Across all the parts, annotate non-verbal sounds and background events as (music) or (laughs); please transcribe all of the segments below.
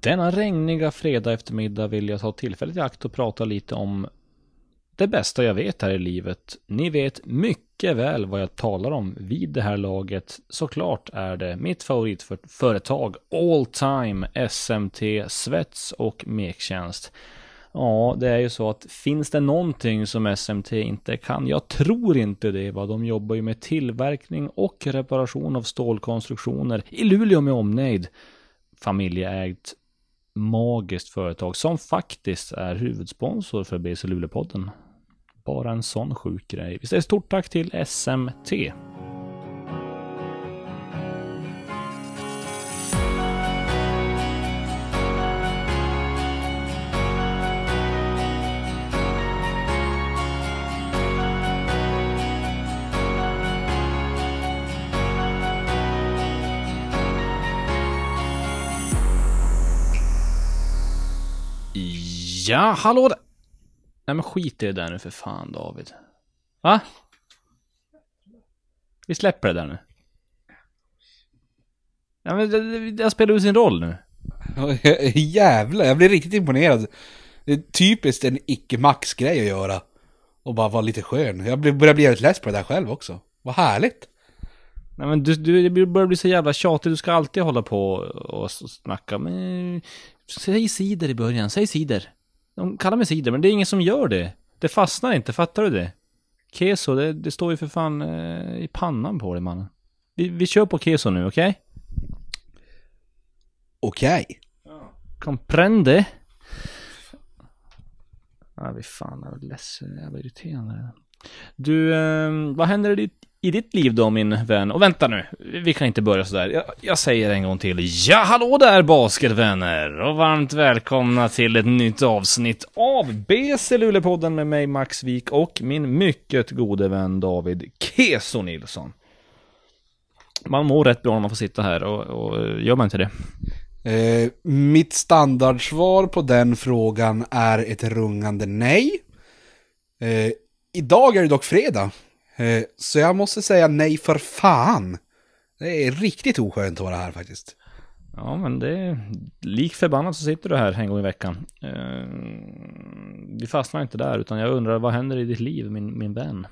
Denna regniga fredag eftermiddag vill jag ta tillfället i akt och prata lite om det bästa jag vet här i livet. Ni vet mycket väl vad jag talar om vid det här laget. Såklart är det mitt favoritföretag all time SMT Svets och Mektjänst. Ja, det är ju så att finns det någonting som SMT inte kan? Jag tror inte det. Va? De jobbar ju med tillverkning och reparation av stålkonstruktioner i Luleå med omnejd. Familjeägt magiskt företag som faktiskt är huvudsponsor för BC Luleå-podden. Bara en sån sjuk grej. Vi säger stort tack till SMT. Ja, hallå där. Nej men skit i det där nu för fan David. Va? Vi släpper det där nu. Ja men det, det, spelar ut sin roll nu. (laughs) Jävlar, jag blir riktigt imponerad. Det är typiskt en icke-max-grej att göra. Och bara vara lite skön. Jag börjar bli helt less på det där själv också. Vad härligt. Nej men du, du det börjar bli så jävla tjatigt. Du ska alltid hålla på och snacka. Men säg cider i början. Säg cider. De kallar mig cider, men det är ingen som gör det. Det fastnar inte, fattar du det? Keso, det, det står ju för fan eh, i pannan på dig mannen. Vi, vi kör på keso nu, okej? Okay? Okej. Okay. Comprende? Ja, vi fan, jag är ledsen, jävla irriterande. Du, eh, vad händer i ditt i ditt liv då min vän? Och vänta nu, vi kan inte börja sådär. Jag, jag säger en gång till. Ja, hallå där basketvänner! Och varmt välkomna till ett nytt avsnitt av BC Luleåpodden med mig Max Wik och min mycket gode vän David Keso Nilsson. Man mår rätt bra när man får sitta här och, och eh, gör man inte det? Eh, mitt standardsvar på den frågan är ett rungande nej. Eh, idag är det dock fredag. Eh, så jag måste säga nej för fan. Det är riktigt oskönt att vara här faktiskt. Ja, men det är lik förbannat så sitter du här en gång i veckan. Eh, vi fastnar inte där, utan jag undrar vad händer i ditt liv, min, min vän?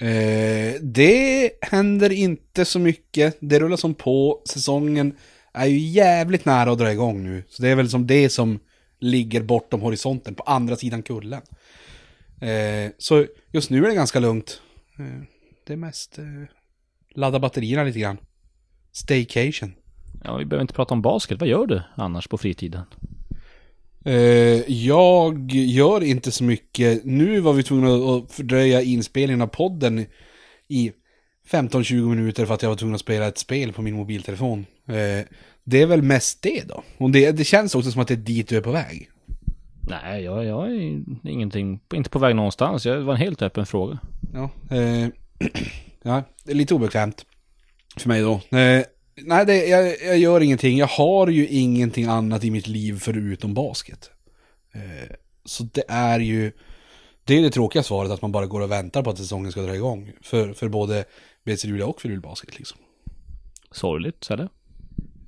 Eh, det händer inte så mycket. Det rullar som på. Säsongen är ju jävligt nära att dra igång nu. Så det är väl som det som ligger bortom horisonten på andra sidan kullen. Eh, så just nu är det ganska lugnt. Eh, det är mest eh, ladda batterierna lite grann. Staycation. Ja, vi behöver inte prata om basket. Vad gör du annars på fritiden? Eh, jag gör inte så mycket. Nu var vi tvungna att fördröja inspelningen av podden i 15-20 minuter för att jag var tvungen att spela ett spel på min mobiltelefon. det är väl mest det då. Och det, det känns också som att det är dit du är på väg. Nej, jag, jag är ingenting, inte på väg någonstans. Det var en helt öppen fråga. Ja, eh, (clears throat) ja det är lite obekvämt för mig då. Eh, nej, det, jag, jag, gör ingenting. Jag har ju ingenting annat i mitt liv förutom basket. Eh, så det är ju, det är det tråkiga svaret att man bara går och väntar på att säsongen ska dra igång. För, för både BC Luleå och för Luleå Basket liksom. Sorgligt, eller?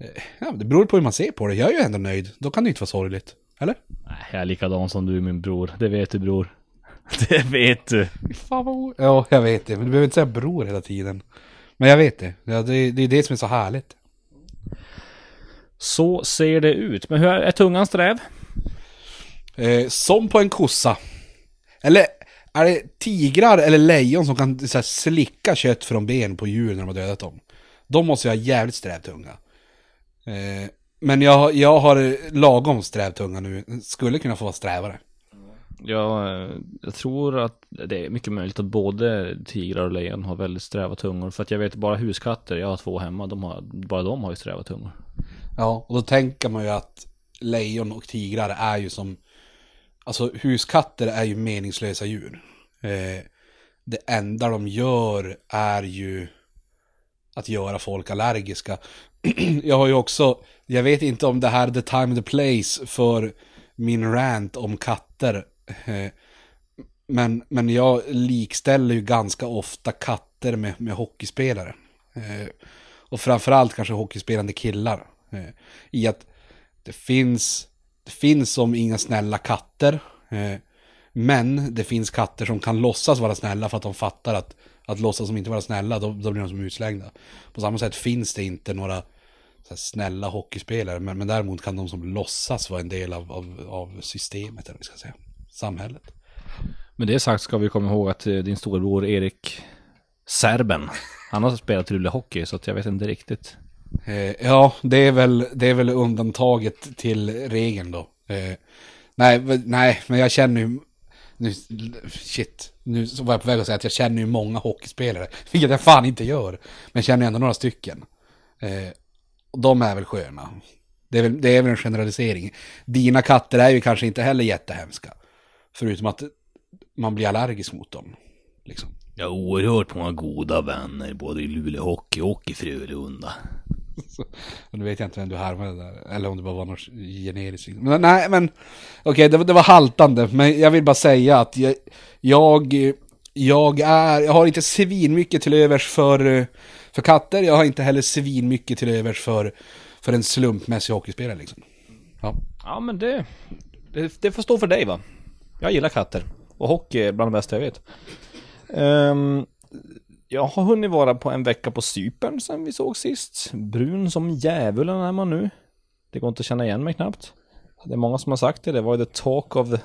Eh, ja, det beror på hur man ser på det. Jag är ju ändå nöjd. Då kan det inte vara sorgligt. Eller? Nej, jag är likadan som du min bror. Det vet du bror. (laughs) Det vet du. Fan vad Ja, jag vet det. Men du behöver inte säga bror hela tiden. Men jag vet det. Ja, det, det är det som är så härligt. Så ser det ut. Men hur är, är tungan sträv? Eh, som på en kossa. Eller är det tigrar eller lejon som kan så här, slicka kött från ben på djur när de har dödat dem? De måste ju ha jävligt sträv tunga. Eh, men jag, jag har lagom sträv tunga nu. Skulle kunna få vara strävare. Ja, jag tror att det är mycket möjligt att både tigrar och lejon har väldigt sträva tungor. För att jag vet bara huskatter, jag har två hemma, de har, bara de har ju sträva tungor. Ja, och då tänker man ju att lejon och tigrar är ju som, alltså huskatter är ju meningslösa djur. Eh, det enda de gör är ju att göra folk allergiska. (clears throat) jag har ju också, jag vet inte om det här är the time and the place för min rant om katter (laughs) men, men jag likställer ju ganska ofta katter med, med hockeyspelare. Eh, och framförallt kanske hockeyspelande killar. Eh, I att Det finns, det finns som inga snälla katter. Eh, men det finns katter som kan låtsas vara snälla för att de fattar att, att låtsas som inte vara snälla, då, då blir de som utslängda. På samma sätt finns det inte några snälla hockeyspelare, men, men däremot kan de som låtsas vara en del av, av, av systemet, eller vad vi ska säga, samhället. Med det sagt ska vi komma ihåg att eh, din storebror Erik Serben, han har spelat Luleå Hockey, så att jag vet inte riktigt. Eh, ja, det är, väl, det är väl undantaget till regeln då. Eh, nej, nej, men jag känner ju... Nu, shit, nu var jag på väg att säga att jag känner ju många hockeyspelare, (laughs) vilket jag fan inte gör. Men jag känner ändå några stycken. Eh, de är väl sköna. Det är väl, det är väl en generalisering. Dina katter är ju kanske inte heller jättehemska. Förutom att man blir allergisk mot dem. Liksom. Jag har oerhört många goda vänner, både i Luleå Hockey och i Frölunda. Så, nu vet jag inte vem du härmade där, eller om det bara var något generiskt. Men, nej, men okej, det, var- det var haltande. Men jag vill bara säga att jag, jag, jag är, jag har inte svin mycket till övers för, för katter. Jag har inte heller svin mycket till övers för, för en slumpmässig hockeyspelare liksom. Ja. Ja, men det, det, det får stå för dig va? Jag gillar katter. Och hockey är bland det bästa jag vet. Um, jag har hunnit vara på en vecka på Cypern sen vi såg sist. Brun som djävulen är man nu. Det går inte att känna igen mig knappt. Det är många som har sagt det. Det var ju the talk of the,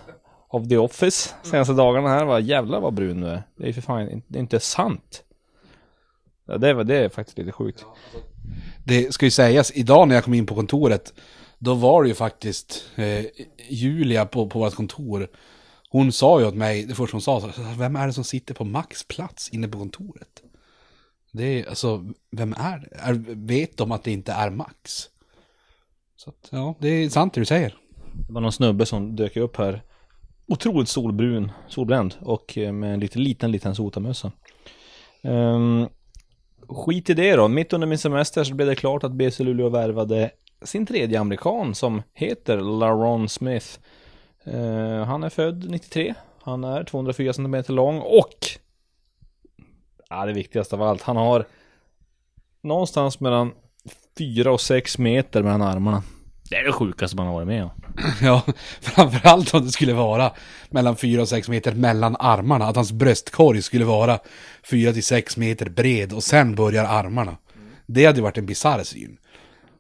of the office (laughs) senaste dagarna här. Vad jävlar vad brun du är. Det är ju för fan inte, det är inte sant. Ja, det, var, det är faktiskt lite sjukt. Det ska ju sägas, idag när jag kom in på kontoret, då var det ju faktiskt eh, Julia på, på vårt kontor. Hon sa ju åt mig, det första hon sa, så, vem är det som sitter på Max plats inne på kontoret? Det är, alltså, vem är det? Är, vet de att det inte är Max? Så att, ja, det är sant det du säger. Det var någon snubbe som dök upp här. Otroligt solbrun, solbränd och eh, med en lite liten, liten sotamössa. Um, skit i det då. Mitt under min semester så blev det klart att BC Luleå värvade sin tredje amerikan som heter Laron Smith. Uh, han är född 93. Han är 204 cm lång och Ja, det viktigaste av allt. Han har någonstans mellan 4 och 6 meter mellan armarna. Det är det sjukaste man har varit med om. (laughs) Ja, framförallt om det skulle vara mellan 4 och 6 meter mellan armarna. Att hans bröstkorg skulle vara 4 till 6 meter bred och sen börjar armarna. Det hade varit en bisarr syn.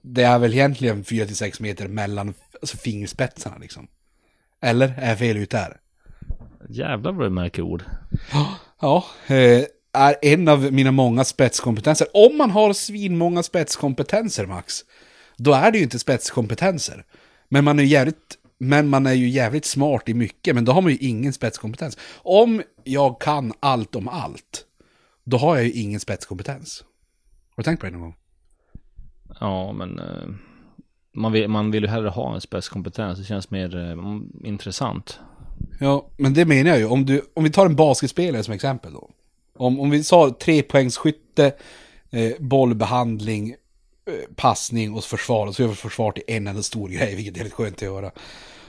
Det är väl egentligen 4 till 6 meter mellan alltså, fingerspetsarna liksom. Eller är jag fel ute här? Jävlar vad du märker ord. Ja, eh, är en av mina många spetskompetenser. Om man har svinmånga spetskompetenser, Max, då är det ju inte spetskompetenser. Men man är ju jävligt, men man är ju jävligt smart i mycket, men då har man ju ingen spetskompetens. Om jag kan allt om allt, då har jag ju ingen spetskompetens. Har du tänkt på det någon gång? Ja, men eh, man, vill, man vill ju hellre ha en spetskompetens. Det känns mer eh, intressant. Ja, men det menar jag ju. Om, du, om vi tar en basketspelare som exempel då. Om, om vi sa trepoängsskytte, eh, bollbehandling, eh, passning och försvar. Och så gör vi försvar till en enda stor grej, vilket är lite skönt att göra.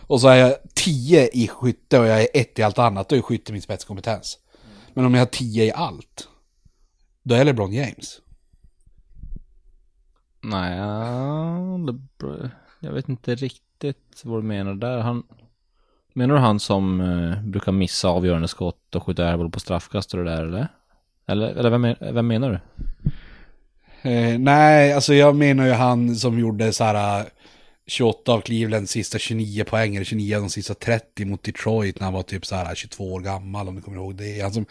Och så är jag tio i skytte och jag är ett i allt annat. Då är skytte min spetskompetens. Men om jag har tio i allt, då är LeBron James. Nej, jag vet inte riktigt vad du menar där. Han, menar du han som eh, brukar missa avgörande skott och skjuta airball på straffkast och det där eller? Eller, eller vem, vem menar du? Eh, nej, alltså jag menar ju han som gjorde så här eh, 28 av Clevelands sista 29 poäng, eller 29 av de sista 30 mot Detroit när han var typ så här eh, 22 år gammal om du kommer ihåg det. Han som,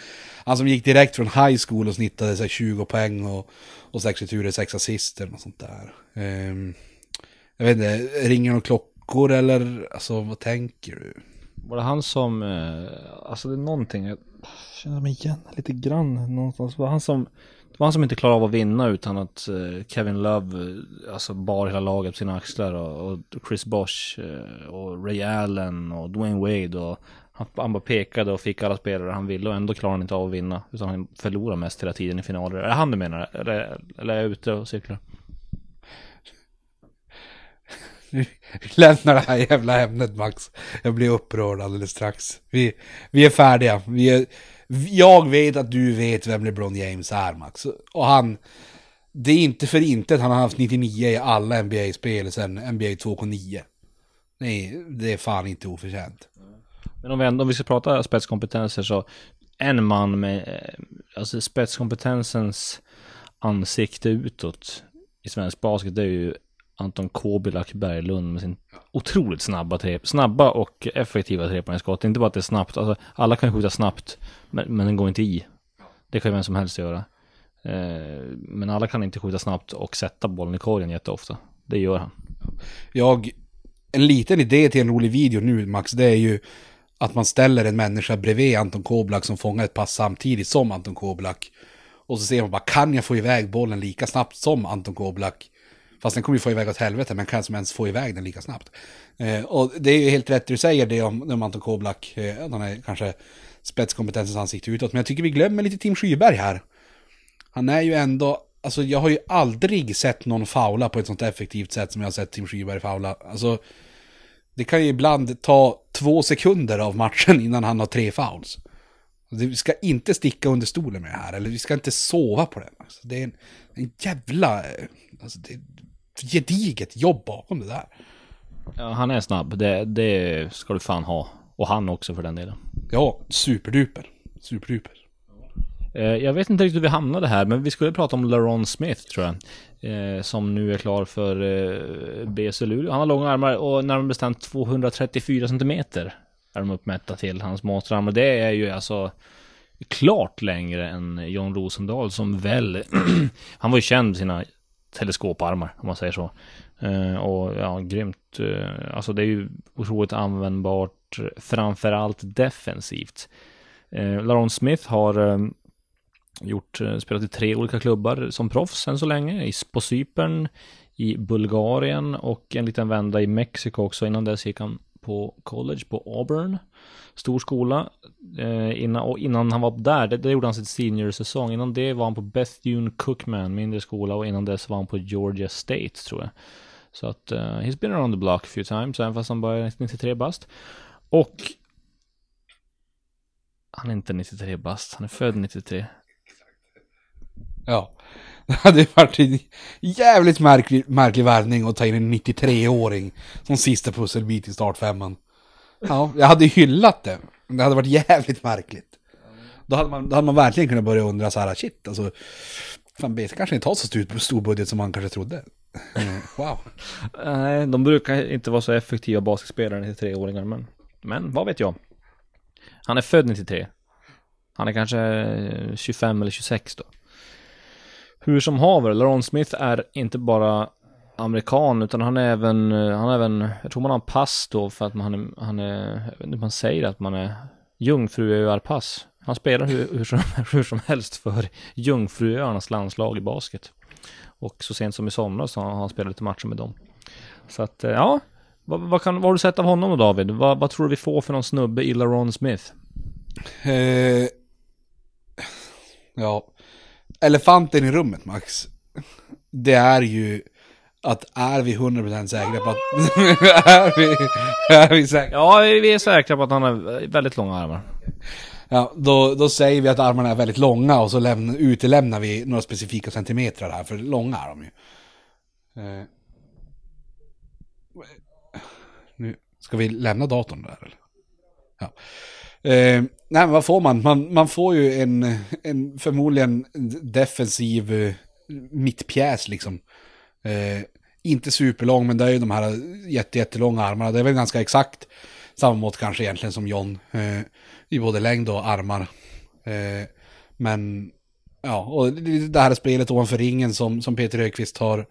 han som gick direkt från high school och snittade så här 20 poäng och, och 6 returer, 6 assister och sånt där. Ehm, jag vet inte, ringer några klockor eller alltså vad tänker du? Var det han som, eh, alltså det är någonting, jag känner mig igen lite grann någonstans. Var det han som, det var han som inte klarade av att vinna utan att eh, Kevin Love, eh, alltså bar hela laget på sina axlar och, och Chris Bosh eh, och Ray Allen och Dwayne Wade och han, han bara pekade och fick alla spelare han ville och ändå klarade han inte av att vinna. Utan han förlorade mest hela tiden i finaler. Är det han du menar? Eller, eller är jag ute och cyklar? Nu (laughs) lämnar det här jävla ämnet Max. Jag blir upprörd alldeles strax. Vi, vi är färdiga. Vi är, jag vet att du vet vem LeBron James är Max. Och han... det är inte för inte att han har haft 99 i alla NBA-spel sedan NBA 2K9. Nej, det är fan inte oförtjänt. Men om vi, ändå, om vi ska prata spetskompetenser så en man med eh, alltså spetskompetensens ansikte utåt i svensk basket det är ju Anton Kobilak Berglund med sin otroligt snabba tre, snabba och effektiva trepoängsskott. Inte bara att det är snabbt, alltså alla kan skjuta snabbt, men, men den går inte i. Det kan ju vem som helst göra. Eh, men alla kan inte skjuta snabbt och sätta bollen i korgen jätteofta. Det gör han. Jag, en liten idé till en rolig video nu Max, det är ju att man ställer en människa bredvid Anton Koblak som fångar ett pass samtidigt som Anton Koblak. Och så ser man bara, kan jag få iväg bollen lika snabbt som Anton Koblak? Fast den kommer ju få iväg åt helvete, men kan som ens få iväg den lika snabbt? Eh, och det är ju helt rätt du säger det om, om Anton Koblak, eh, den är kanske spetskompetensens ansikte utåt. Men jag tycker vi glömmer lite Tim Skyberg här. Han är ju ändå, alltså jag har ju aldrig sett någon faula på ett sånt effektivt sätt som jag har sett Tim Skyberg faula. Alltså, det kan ju ibland ta två sekunder av matchen innan han har tre fouls. Vi ska inte sticka under stolen med det här, eller vi ska inte sova på det. Alltså, det är en, en jävla, eh, alltså det gediget jobb bakom det där. Ja, han är snabb, det, det ska du fan ha. Och han också för den delen. Ja, superduper. Superduper. Eh, jag vet inte riktigt hur vi hamnade här, men vi skulle prata om LaRon Smith tror jag. Eh, som nu är klar för eh, BC Luleå. Han har långa armar och närmare bestämt 234 centimeter är de uppmätta till hans monsterarmar. Det är ju alltså klart längre än John Rosendahl som väl, (clears throat) han var ju känd för sina teleskoparmar om man säger så. Eh, och ja, grymt. Eh, alltså det är ju otroligt användbart, framförallt defensivt. Eh, Laron Smith har eh, gjort, eh, spelat i tre olika klubbar som proffs än så länge. I, på Cypern, i Bulgarien och en liten vända i Mexiko också. Innan dess gick han på college på Auburn. Stor skola. Eh, innan, och innan han var där, det, det gjorde han sitt senior-säsong. Innan det var han på Bethune Cookman, mindre skola. Och innan dess var han på Georgia State, tror jag. Så att uh, he's been around the block a few times, även fast han bara är 93 bast. Och han är inte 93 bast, han är född 93. Ja. (laughs) Det hade varit en jävligt märklig, märklig värvning att ta in en 93-åring som sista pusselbit i startfemman. Ja, jag hade hyllat det. Det hade varit jävligt märkligt. Då hade man, då hade man verkligen kunnat börja undra så här, shit, alltså. Fan, BC kanske inte har så stor, stor budget som man kanske trodde. Mm, wow. (laughs) Nej, de brukar inte vara så effektiva basketspelare 93-åringar, men, men vad vet jag. Han är född 93. Han är kanske 25 eller 26 då. Hur som haver, Laron Smith är inte bara amerikan utan han är även, han är även, jag tror man har pass då för att man är, han är, jag vet inte hur man säger att man är jungfruöarpass. Han spelar hur, hur, som, (laughs) hur som helst för Jungfruöarnas landslag i basket. Och så sent som i somras har han spelat lite matcher med dem. Så att, eh, ja, vad, vad, kan, vad har du sett av honom då David? Vad, vad tror du vi får för någon snubbe i Laron Smith? Eh, ja, elefanten i rummet Max. Det är ju att är vi 100% säkra på att... (laughs) är, vi, är vi säkra? Ja, vi är säkra på att han har väldigt långa armar. Ja, då, då säger vi att armarna är väldigt långa och så lämna, utelämnar vi några specifika centimeter här, för långa är de ju. Eh. Nu, ska vi lämna datorn där eller? Ja. Eh, nej, vad får man? Man, man får ju en, en förmodligen defensiv eh, mittpjäs liksom. Eh, inte superlång, men det är ju de här jätte, jättelånga armarna. Det är väl ganska exakt samma mått kanske egentligen som John. Eh, I både längd och armar. Eh, men, ja, och det här spelet ovanför ringen som, som Peter Högqvist har,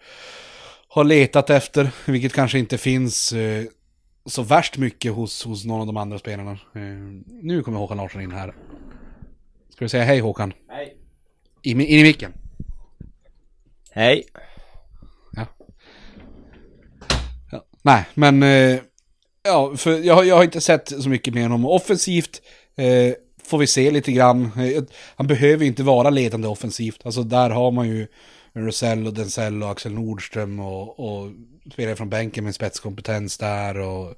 har letat efter, vilket kanske inte finns. Eh, så värst mycket hos, hos någon av de andra spelarna. Eh, nu kommer Håkan Larsson in här. Ska du säga hej Håkan? Hej. In, in i micken. Hej. Ja. ja. Nej, men... Eh, ja, för jag, jag har inte sett så mycket mer honom. Offensivt eh, får vi se lite grann. Eh, han behöver inte vara ledande offensivt. Alltså där har man ju Rosell och Denzel och Axel Nordström och, och spelare från bänken med spetskompetens där och,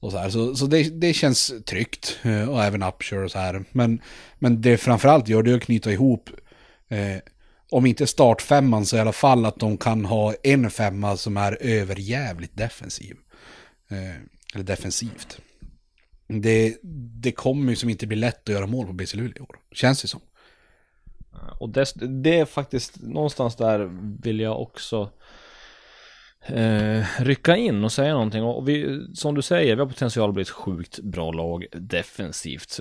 och så här. Så, så det, det känns tryggt eh, och även Upshur och så här. Men, men det framförallt gör det är att knyta ihop eh, om inte startfemman så i alla fall att de kan ha en femma som är överjävligt defensiv. Eh, eller defensivt. Det, det kommer ju som inte bli lätt att göra mål på BC Luleå i år. Känns det som. Eh, och det, det är faktiskt någonstans där vill jag också eh, rycka in och säga någonting. Och vi, som du säger, vi har potential att bli ett sjukt bra lag defensivt.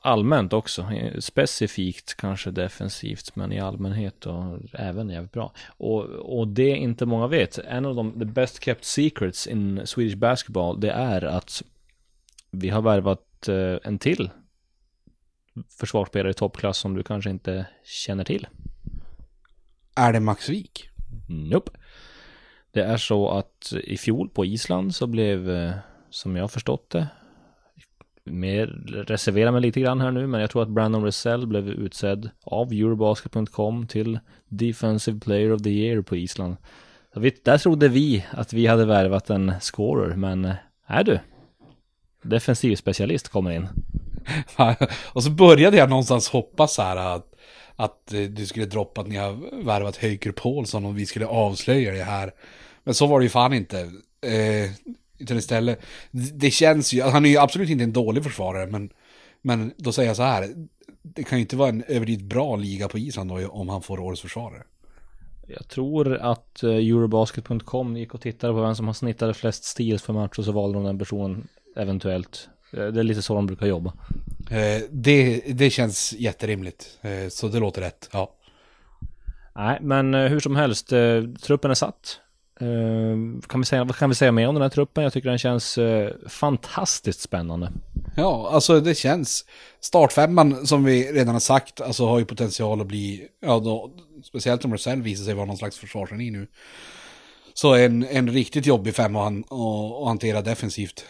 Allmänt också. Specifikt kanske defensivt, men i allmänhet och även jävligt bra. Och, och det inte många vet, en av de the best kept secrets in Swedish basketball, det är att vi har värvat eh, en till försvarsspelare i toppklass som du kanske inte känner till. Är det Max Wik? Nope. Det är så att i fjol på Island så blev, eh, som jag förstått det, mer, reservera mig lite grann här nu, men jag tror att Brandon Russell blev utsedd av Eurobasket.com till Defensive Player of the Year på Island. Så vi, där trodde vi att vi hade värvat en scorer, men eh, är du? Defensiv specialist kommer in. (laughs) och så började jag någonstans hoppas så här att, att du skulle droppa att ni har värvat Höjker Paulsson och vi skulle avslöja det här. Men så var det ju fan inte. Eh, utan istället, det känns ju, han är ju absolut inte en dålig försvarare, men, men då säger jag så här, det kan ju inte vara en överdrivet bra liga på Island då om han får årets försvarare. Jag tror att eh, Eurobasket.com gick och tittade på vem som har snittat flest steals för match och så valde de den personen eventuellt. Eh, det är lite så de brukar jobba. Eh, det, det känns jätterimligt. Eh, så det låter rätt, ja. Nej, men hur som helst, truppen är satt. kan vi säga, vad kan vi säga mer om den här truppen? Jag tycker den känns fantastiskt spännande. Ja, alltså det känns. Startfemman som vi redan har sagt, alltså har ju potential att bli, ja då, speciellt om Rosell visar sig vara någon slags försvarsgeni nu. Så en, en riktigt jobbig femma att hantera defensivt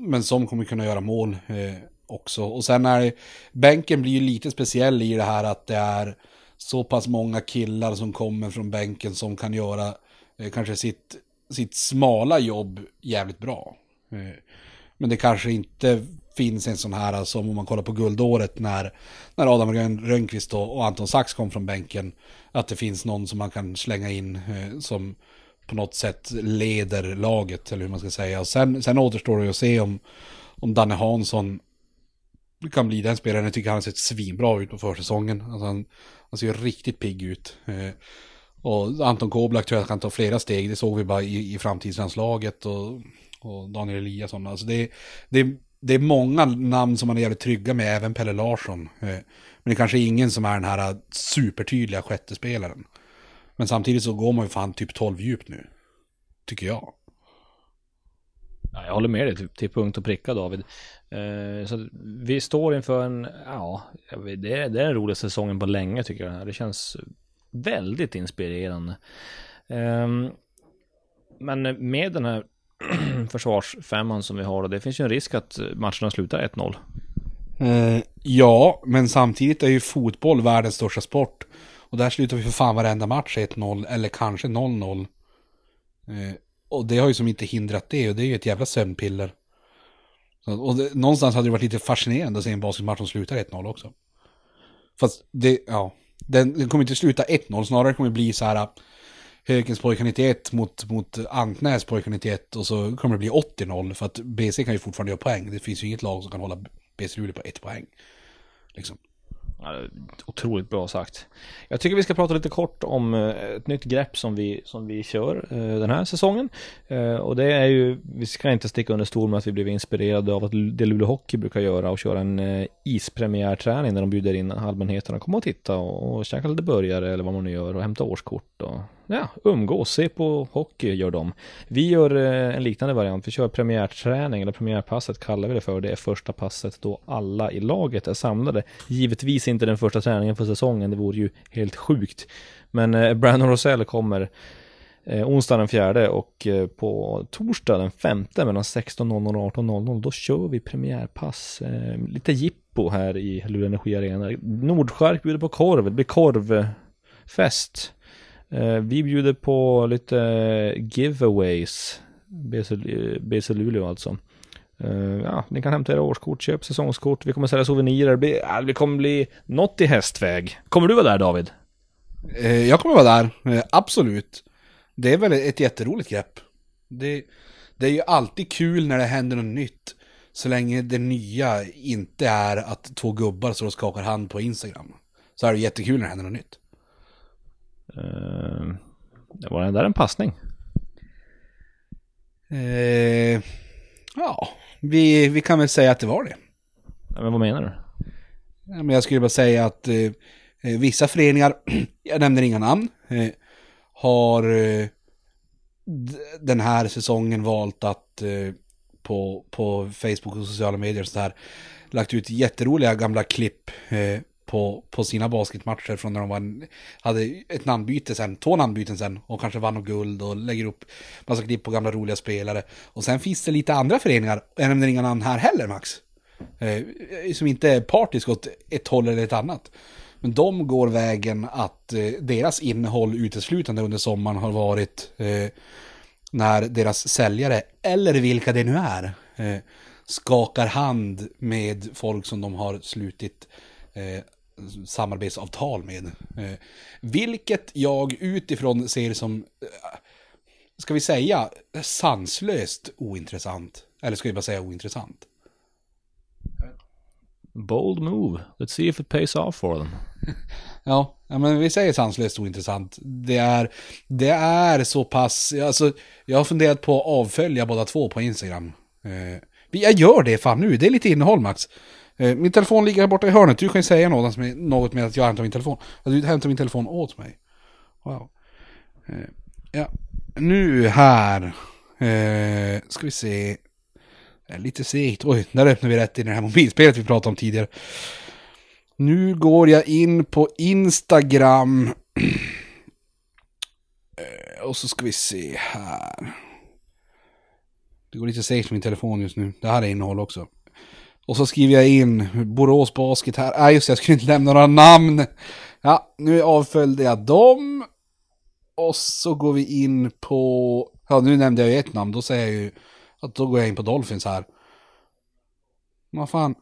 men som kommer kunna göra mål eh, också. Och sen är bänken blir ju lite speciell i det här att det är så pass många killar som kommer från bänken som kan göra eh, kanske sitt, sitt smala jobb jävligt bra. Eh, men det kanske inte finns en sån här som om man kollar på guldåret när, när Adam Rönnqvist och, och Anton Sax kom från bänken. Att det finns någon som man kan slänga in eh, som på något sätt leder laget eller hur man ska säga. Och sen, sen återstår det att se om, om Danne Hansson kan bli den spelaren. Jag tycker han har sett svinbra ut på försäsongen. Alltså han, han ser riktigt pigg ut. Eh, och Anton Koblak tror jag kan ta flera steg. Det såg vi bara i, i framtidslandslaget och, och Daniel Eliasson. Alltså det, det, det är många namn som man är jävligt trygga med, även Pelle Larsson. Eh, men det kanske är ingen som är den här supertydliga sjätte spelaren. Men samtidigt så går man ju fan typ 12 djupt nu. Tycker jag. Ja, jag håller med dig till, till punkt och pricka David. Eh, så vi står inför en, ja, det är, det är den roligaste säsongen på länge tycker jag. Det känns väldigt inspirerande. Eh, men med den här (clears throat) försvarsfemman som vi har, det finns ju en risk att matcherna slutar 1-0. Eh, ja, men samtidigt är ju fotboll världens största sport. Och där slutar vi för fan varenda match 1-0 eller kanske 0-0. Eh, och det har ju som inte hindrat det och det är ju ett jävla sömnpiller. Och det, någonstans hade det varit lite fascinerande att se en basketmatch som slutar 1-0 också. Fast det, ja, den, den kommer inte sluta 1-0, snarare kommer det bli så här äh, Hökens pojkar 91 mot, mot Antnäs pojkar 91 och så kommer det bli 80-0 för att BC kan ju fortfarande göra poäng. Det finns ju inget lag som kan hålla BC Luleå på ett poäng. Liksom. Otroligt bra sagt. Jag tycker vi ska prata lite kort om eh, ett nytt grepp som vi, som vi kör eh, den här säsongen. Eh, och det är ju, vi ska inte sticka under stol med att vi blev inspirerade av att det Luleå Hockey brukar göra och köra en ispremiärträning där de bjuder in allmänheten att komma och titta och, och käka lite burgare eller vad man nu gör och hämta årskort och ja, umgås, se på hockey gör de. Vi gör eh, en liknande variant, vi kör premiärträning, eller premiärpasset kallar vi det för. Det är första passet då alla i laget är samlade. Givetvis inte den första träningen för säsongen, det vore ju helt sjukt. Men eh, Brandon Rosell kommer eh, onsdag den fjärde och eh, på torsdag den femte mellan 16.00 och 18.00 då kör vi premiärpass. Eh, lite jippo här i Luleå Energi Arena. Nordskärk bjuder på korv, det blir korvfest. Eh, vi bjuder på lite giveaways. BC eh, Luleå alltså. Eh, ja, ni kan hämta era årskort, köp säsongskort. Vi kommer sälja souvenirer. Det, blir, äh, det kommer bli något i hästväg. Kommer du vara där David? Jag kommer vara där, absolut. Det är väl ett jätteroligt grepp. Det, det är ju alltid kul när det händer något nytt. Så länge det nya inte är att två gubbar står och skakar hand på Instagram. Så är det jättekul när det händer något nytt. Uh, var det där en passning? Eh, ja, vi, vi kan väl säga att det var det. Men vad menar du? Ja, men jag skulle bara säga att eh vissa föreningar, (clears throat) jag nämner inga namn, har den här säsongen valt att på, på Facebook och sociala medier och så här lagt ut jätteroliga gamla klipp på, på sina basketmatcher från när de var, hade ett namnbyte sen, två namnbyten sen och kanske vann och guld och lägger upp massa klipp på gamla roliga spelare. Och sen finns det lite andra föreningar, jag nämner inga namn här heller Max, eh, som inte är partisk åt ett håll eller ett annat. Men de går vägen att eh, deras innehåll uteslutande under sommaren har varit eh, när deras säljare, eller vilka det nu är, eh, skakar hand med folk som de har slutit eh, samarbetsavtal med. Eh, vilket jag utifrån ser som, eh, ska vi säga, sanslöst ointressant. Eller ska vi bara säga ointressant? Bold move. Let's see if it pays off for them. (laughs) ja, men vi säger sanslöst ointressant. Det är, det är så pass, alltså, jag har funderat på att avfölja båda två på Instagram. Eh, jag gör det fan nu, det är lite innehåll Max. Eh, min telefon ligger här borta i hörnet, du kan ju säga något med, något med att jag hämtar min telefon. Att du hämtar min telefon åt mig. Wow. Eh, ja, nu här. Eh, ska vi se. Lite segt. Oj, där öppnar vi rätt in i det här mobilspelet vi pratade om tidigare. Nu går jag in på Instagram. (clears throat) Eh, och så ska vi se här. Det går lite segt med min telefon just nu. Det här är innehåll också. Och så skriver jag in Borås Basket här. Nej just det, jag skulle inte nämna några namn. Ja, nu avföljde jag dem. Och så går vi in på... Ja, nu nämnde jag ju ett namn. Då säger jag ju att då går jag in på Dolphins här. Vad fan.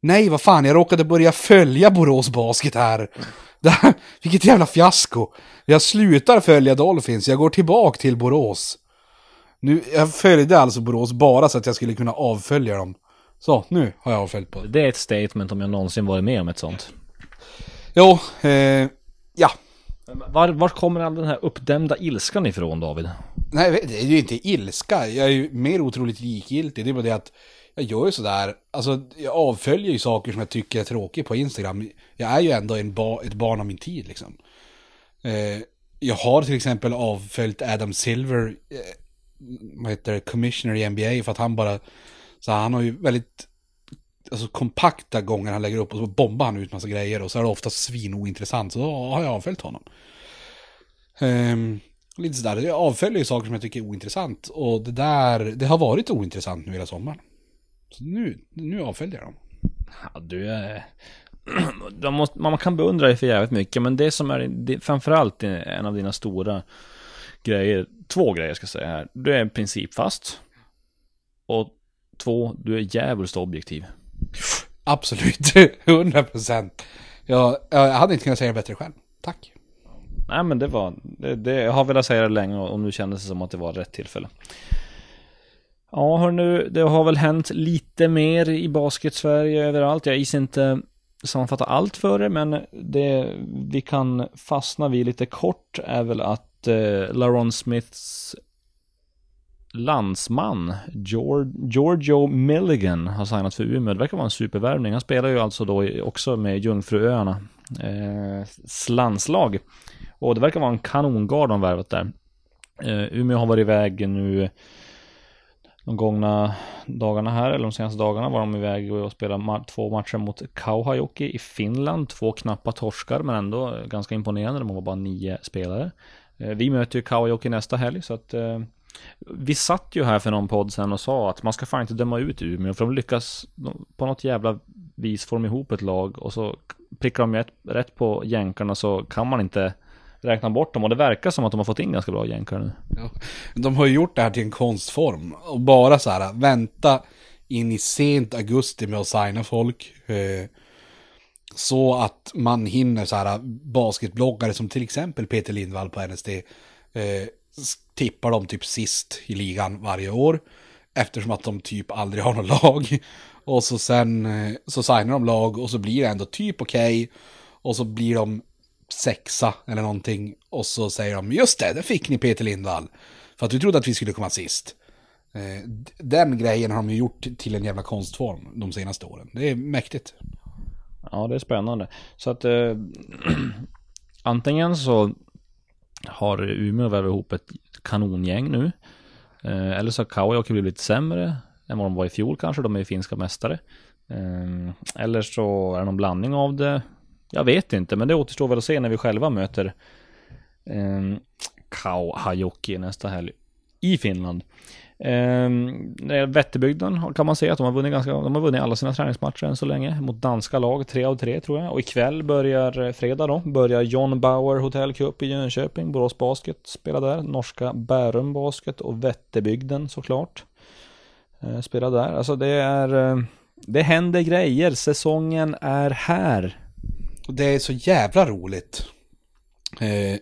Nej, vad fan, jag råkade börja följa Borås Basket här. här vilket jävla fiasko. Jag slutar följa Dolphins, jag går tillbaka till Borås. Nu, jag följde alltså Borås bara så att jag skulle kunna avfölja dem. Så, nu har jag avföljt på det. Det är ett statement om jag någonsin varit med om ett sånt. Jo, eh, ja. Var, var kommer all den här uppdämda ilskan ifrån David? Nej, det är ju inte ilska. Jag är ju mer otroligt likgiltig. Det är bara det att jag gör ju sådär. Alltså, jag avföljer ju saker som jag tycker är tråkiga på Instagram. Jag är ju ändå en ba ett barn av min tid liksom. Eh, jag har till exempel avföljt Adam Silver, eh, vad heter det, commissioner i NBA för att han bara så han har ju väldigt alltså, kompakta gånger han lägger upp och så bombar han ut massa grejer och så är det ofta svinointressant. Så då har jag avföljt honom. Um, lite sådär, jag avföljer ju saker som jag tycker är ointressant. Och det där, det har varit ointressant nu hela sommaren. Så nu, nu avföljer jag dem. Ja, du eh, (clears throat) är... Måste, man kan beundra dig för jävligt mycket, men det som är det, framförallt en av dina stora grejer, två grejer ska jag säga här. Du är principfast. Och Två, du är jävligt objektiv. Absolut, (laughs) 100 procent. Jag, jag hade inte kunnat säga det bättre själv. Tack. Nej men det var, det, det, jag har velat säga det länge och nu kändes det som att det var rätt tillfälle. Ja hörnu, det har väl hänt lite mer i basket-Sverige överallt. Jag gissar inte sammanfatta allt för det, men det vi kan fastna vid lite kort är väl att eh, Laron Smiths landsman Giorgio Milligan har signat för Umeå. Det verkar vara en supervärvning. Han spelar ju alltså då också med Jungfruöarna. Eh, landslag. Och det verkar vara en kanongard de värvat där. Eh, Umeå har varit iväg nu de gångna dagarna här, eller de senaste dagarna var de iväg och spelade två matcher mot Kauhajoki i Finland. Två knappa torskar, men ändå ganska imponerande. De var bara nio spelare. Eh, vi möter ju Kauhajoki nästa helg, så att eh, vi satt ju här för någon podd sen och sa att man ska fan inte döma ut Umeå för de lyckas på något jävla vis få ihop ett lag och så prickar de rätt på jänkarna så kan man inte räkna bort dem och det verkar som att de har fått in ganska bra jänkar nu. Ja, de har ju gjort det här till en konstform och bara så här vänta in i sent augusti med att signa folk. Eh, Så att man hinner så här basketbloggare som till exempel Peter Lindvall på NSD eh, tippar de typ sist i ligan varje år. Eftersom att de typ aldrig har något lag. (laughs) Och så sen eh, så signar de lag och så blir det ändå typ okej. Okay, och så blir de sexa eller någonting. Och så säger de, just det, det fick ni Peter Lindvall. För att du trodde att vi skulle komma sist. Eh, den grejen har de ju gjort till en jävla konstform de senaste åren. Det är mäktigt. Ja, det är spännande. Så att eh, (clears throat) antingen så har Umeå vävt ihop ett kanongäng nu. Eh, eller så har Kauajoki blivit lite sämre än vad de var i fjol kanske. De är ju finska mästare. Eh, eller så är det någon blandning av det. Jag vet inte, men det återstår väl att se när vi själva möter eh, Kauhajoki nästa helg i Finland. Eh, Vätterbygden kan man säga att de har vunnit ganska, de har vunnit alla sina träningsmatcher än så länge mot danska lag, tre av tre tror jag. Och ikväll börjar, eh, fredag då, börjar John Bauer Hotel Cup i Jönköping, Borås Basket spelar där, norska Bärum Basket och Vätterbygden såklart. Eh, spelar där, alltså det är, eh, det händer grejer, säsongen är här. Det är så jävla roligt. Eh,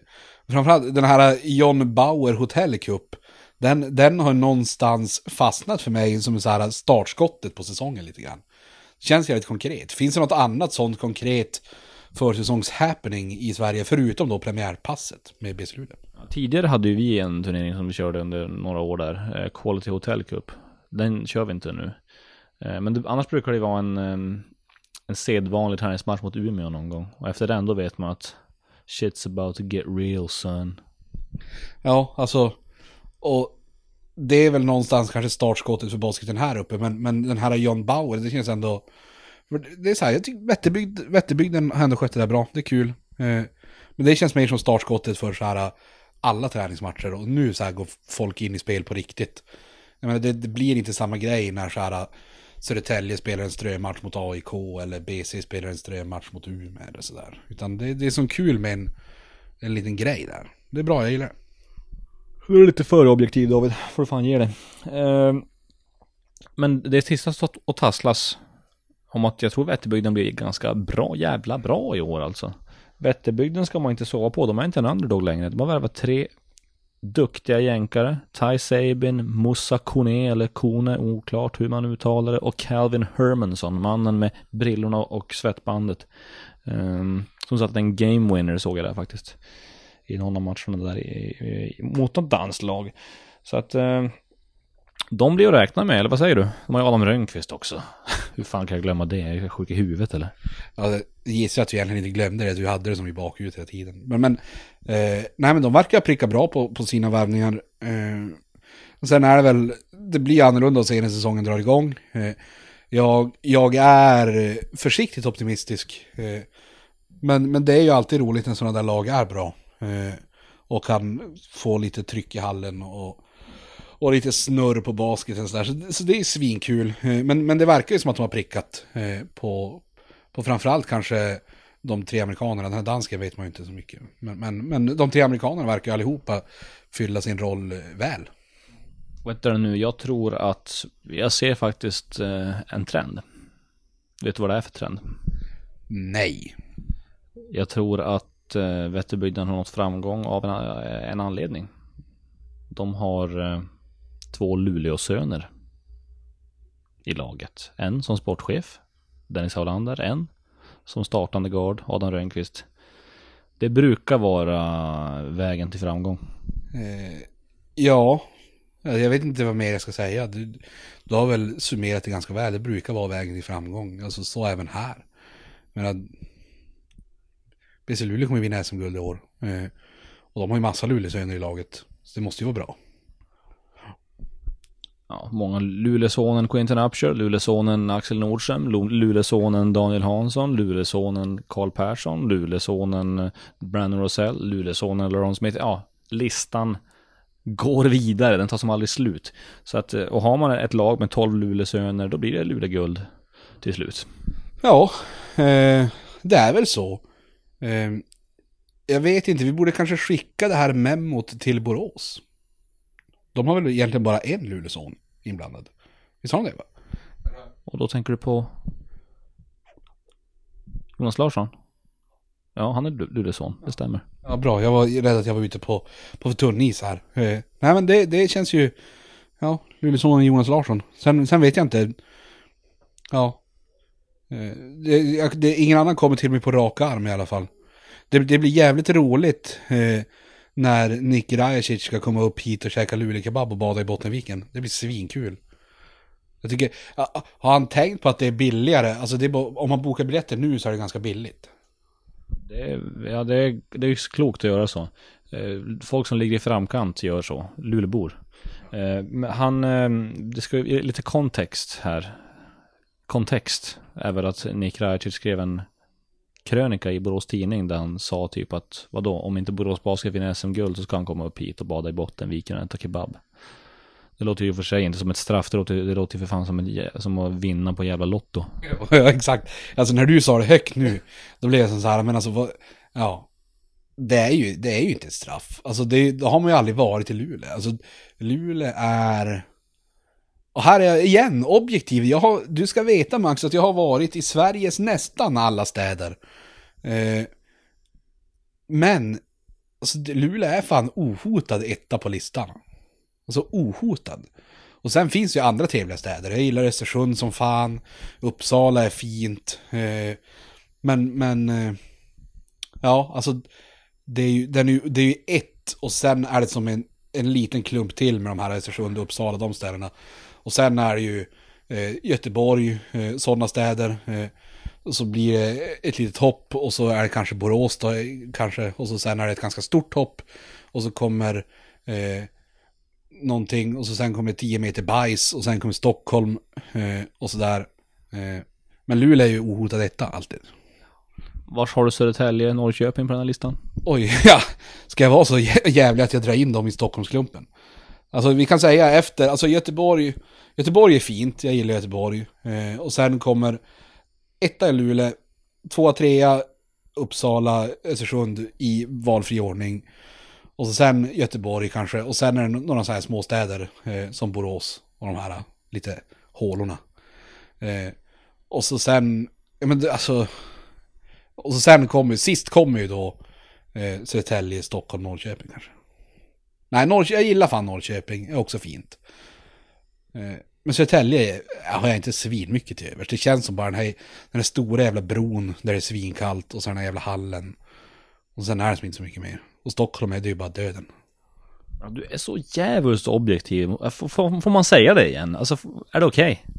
framförallt den här John Bauer Hotel Cup den, den har någonstans fastnat för mig som så här startskottet på säsongen lite grann. Känns jävligt konkret. Finns det något annat sånt konkret försäsongshappening i Sverige förutom då premiärpasset med BC Luleå? Tidigare hade ju vi en turnering som vi körde under några år där, eh, Quality Hotel Cup. Den kör vi inte nu. Eh, men det, annars brukar det vara en, en sedvanlig träningsmatch mot Umeå någon gång. Och efter den då vet man att shit's about to get real son. Ja, alltså och det är väl någonstans kanske startskottet för basketen här uppe, men, men den här John Bauer, det känns ändå... Det är så här, jag tycker Vätterbygd, Vätterbygden har ändå skött det där bra, det är kul. Eh, men det känns mer som startskottet för så här alla träningsmatcher och nu så här går folk in i spel på riktigt. Jag menar, det, det blir inte samma grej när så här Södertälje spelar en strömatch mot AIK eller BC spelar en strömatch mot Umeå eller sådär. Utan det, det är så kul med en, en liten grej där. Det är bra, jag gillar det. Du är lite för objektiv David, får du fan ge dig. Eh, men det sista stått och tasslas om att jag tror Vätterbygden blir ganska bra, jävla bra i år alltså. Vätterbygden ska man inte sova på, de är inte en underdog längre. De har värvat tre duktiga jänkare. Ty Sabin, Musa Kone eller Kone, oklart hur man uttalar det. Och Calvin Hermansson, mannen med brillorna och svettbandet. Um, som satt en game winner såg jag där faktiskt i någon av matcherna där i, i, mot något danslag. Så att eh, de blir att räkna med, eller vad säger du? De har ju Adam Rönnqvist också. (laughs) Hur fan kan jag glömma det? Jag är sjuk i huvudet eller? Ja, det gissar att du egentligen inte glömde det, du hade det som i bakhuvudet hela tiden. Men, men eh, nej men de verkar pricka bra på, på sina värvningar. Eh, sen är det väl, det blir annorlunda att se när säsongen drar igång. Eh, jag, jag är försiktigt optimistisk. Eh, men, men det är ju alltid roligt när sådana där lag är bra. Eh, och kan få lite tryck i hallen och, och lite snurr på basketen. Så. Så, så det är svinkul. Eh, men, men det verkar ju som att de har prickat eh, på, på framförallt kanske de tre amerikanerna. Den här dansken vet man ju inte så mycket. Men, men, men de tre amerikanerna verkar allihopa fylla sin roll väl. Vet du nu, jag tror att jag ser faktiskt en trend. Vet du vad det är för trend? Nej. Jag tror att eh, Vätterbygden har nått framgång av en, eh, en anledning. De har eh, två Luleåsöner i laget. En som sportchef, Dennis Haulander. En som startande gard, Adam Rönnqvist. Det brukar vara vägen till framgång. Eh, ja, alltså, jag vet inte vad mer jag ska säga. Du, du har väl summerat det ganska väl. Det brukar vara vägen till framgång. Alltså så även här. Men BC Luleå kommer vinna SM-guld i år. Eh, och de har ju massa Luleåsöner i laget. Så det måste ju vara bra. Ja, många Luleåsonen Quinton Upshur, Luleåsonen Axel Nordström, Luleåsonen Daniel Hansson, Luleåsonen Karl Persson, Luleåsonen Brandon Rosell, Luleåsonen Laron Smith. Ja, listan går vidare, den tar som aldrig slut. Så att, eh, och har man ett lag med 12 Luleåsöner, då blir det Luleåguld till slut. Ja, eh, det är väl så. Eh, jag vet inte, vi borde kanske skicka det här memot till Borås. De har väl egentligen bara en Luleåson inblandad. Visst har de det va? Och då tänker du på? Jonas Larsson? Ja, han är Luleås son, det stämmer. Ja, bra. Jag var rädd att jag var ute på, på tunn is här. Eh, nej, men det, det känns ju... Ja, Luleåssonen Jonas Larsson. Sen, sen vet jag inte. Ja. Eh, det, det, ingen annan kommer till mig på rak arm i alla fall. Det, det blir jävligt roligt eh, när Nick Rajacic ska komma upp hit och käka lulekebab och bada i Bottenviken. Det blir svinkul. Jag tycker, har han tänkt på att det är billigare? Alltså det är, om man bokar biljetter nu så är det ganska billigt. Det är, ja, det är, det är klokt att göra så. Eh, folk som ligger i framkant gör så, Lulebor. Eh, han, det ska lite kontext här. Kontext är väl att Nick Rajacic skrev en krönika i Borås Tidning där han sa typ att vadå, om inte Borås Basket vinner SM-guld så ska han komma upp hit och bada i Bottenviken och äta kebab. Det låter ju för sig inte som ett straff, det låter, det låter ju för fan som, en, som att vinna på jävla Lotto. (laughs) Ja, exakt. Alltså när du sa det högt nu, då blev jag så här, men alltså, vad, ja. Det är, ju, det är ju inte ett straff. Alltså det, det har man ju aldrig varit i Luleå. Alltså Luleå är... Och här är jag igen objektiv. Jag har, du ska veta Max att jag har varit i Sveriges nästan alla städer. Eh, men, alltså Luleå är fan ohotad etta på listan. Alltså ohotad. Och sen finns ju andra trevliga städer. Jag gillar Östersund som fan. Uppsala är fint. Eh, men, men... Eh, ja, alltså... Det är ju, den är, det är ju ett och sen är det som en, en liten klump till med de här Östersund och Uppsala, de städerna. Och sen är det ju eh, Göteborg, eh, sådana städer. Eh, så blir det ett litet hopp och så är det kanske Borås då, kanske. Och så sen är det ett ganska stort hopp. Och så kommer eh, någonting och så sen kommer 10 meter bajs och sen kommer Stockholm eh, och sådär. Eh, men Luleå är ju ohotad detta alltid. Vars har du Södertälje, Norrköping på den här listan? Oj, (laughs) ja. Ska jag vara så jävlig att jag drar in dem i Stockholmsklumpen? Alltså vi kan säga efter, alltså Göteborg, Göteborg är fint, jag gillar Göteborg. Eh, och sen kommer etta i Luleå, tvåa, trea, Uppsala, Östersund i valfri ordning. Och så sen Göteborg kanske. Och sen är det några så här småstäder eh, som Borås och de här lite hålorna. Eh, och så sen, ja men alltså. Och så sen kommer, sist kommer ju då eh, Södertälje, Stockholm, Norrköping kanske. Nej, Norrköping, jag gillar fan Norrköping, är också fint. Eh, men Södertälje har jag inte svin mycket till övers. Det känns som bara den här, den här stora jävla bron där det är svinkallt och så den här jävla hallen. Och sen är det som inte så mycket mer. Och Stockholm är det ju bara döden. Ja, du är så jävligt objektiv. Får, får, får, man säga det igen? Alltså, är det okej? Okay?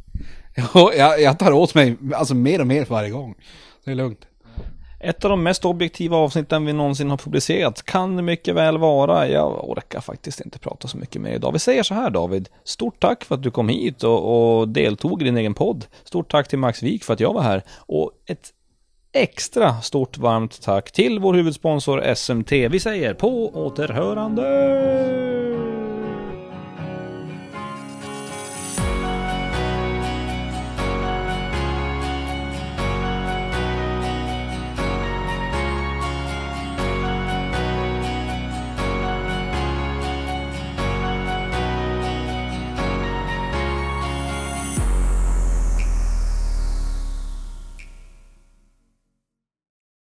(laughs) Ja, jag, jag tar åt mig alltså mer och mer för varje gång. Det är lugnt. Ett av de mest objektiva avsnitten vi någonsin har publicerat kan det mycket väl vara. Jag orkar faktiskt inte prata så mycket mer idag. Vi säger så här David. Stort tack för att du kom hit och, och deltog i din egen podd. Stort tack till Max Wik för att jag var här. Och ett extra stort varmt tack till vår huvudsponsor SMT. Vi säger på återhörande!